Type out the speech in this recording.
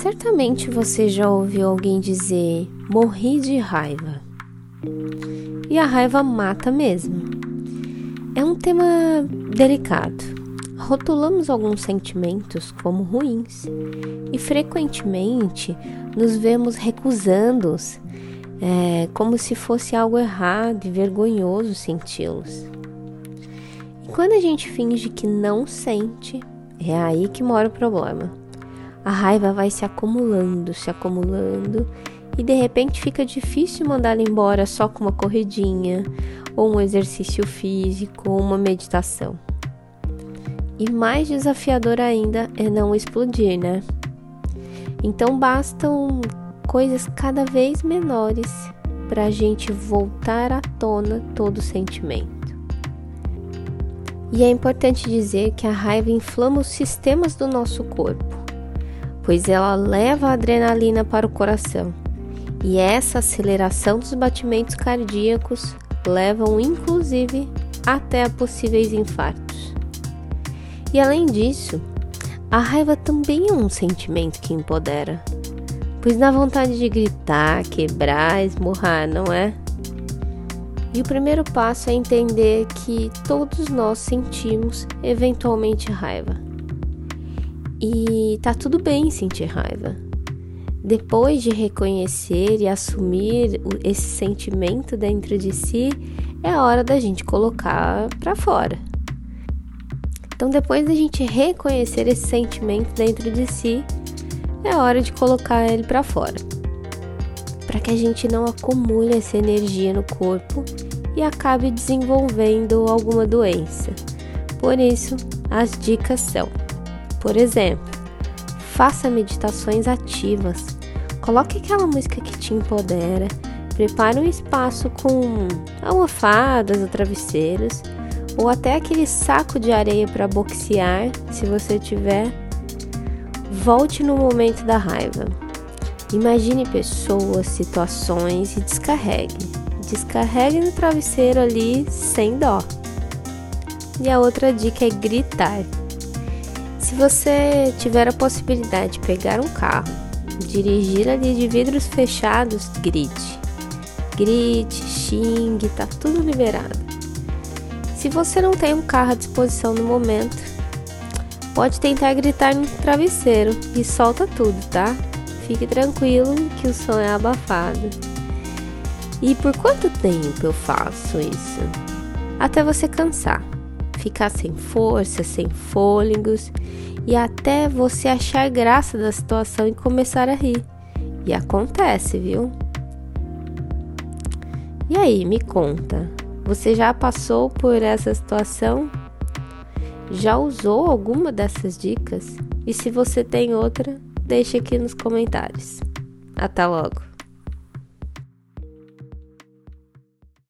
Certamente você já ouviu alguém dizer morri de raiva. E a raiva mata mesmo. É um tema delicado. Rotulamos alguns sentimentos como ruins e frequentemente nos vemos recusando-os, é, como se fosse algo errado e vergonhoso senti-los. E quando a gente finge que não sente, é aí que mora o problema. A raiva vai se acumulando, se acumulando e de repente fica difícil mandá-la embora só com uma corridinha, ou um exercício físico, ou uma meditação. E mais desafiador ainda é não explodir, né? Então bastam coisas cada vez menores para a gente voltar à tona todo o sentimento. E é importante dizer que a raiva inflama os sistemas do nosso corpo, pois ela leva a adrenalina para o coração. E essa aceleração dos batimentos cardíacos levam inclusive até a possíveis infartos. E além disso, a raiva também é um sentimento que empodera, pois dá vontade de gritar, quebrar, esmurrar, não é? E o primeiro passo é entender que todos nós sentimos eventualmente raiva. E tá tudo bem sentir raiva. Depois de reconhecer e assumir esse sentimento dentro de si, é hora da gente colocar para fora. Então, depois da gente reconhecer esse sentimento dentro de si, é hora de colocar ele para fora para que a gente não acumule essa energia no corpo e acabe desenvolvendo alguma doença. Por isso, as dicas são: por exemplo, faça meditações ativas, coloque aquela música que te empodera, prepare um espaço com almofadas ou travesseiros, ou até aquele saco de areia para boxear, se você tiver. Volte no momento da raiva. Imagine pessoas, situações e descarregue. Descarregue no travesseiro ali sem dó. E a outra dica é gritar. Se você tiver a possibilidade de pegar um carro, dirigir ali de vidros fechados, grite. Grite, xingue, tá tudo liberado. Se você não tem um carro à disposição no momento, pode tentar gritar no travesseiro e solta tudo, tá? Fique tranquilo que o som é abafado. E por quanto tempo eu faço isso? Até você cansar, ficar sem força, sem fôlegos e até você achar graça da situação e começar a rir. E acontece, viu? E aí, me conta, você já passou por essa situação? Já usou alguma dessas dicas? E se você tem outra, deixe aqui nos comentários. Até logo!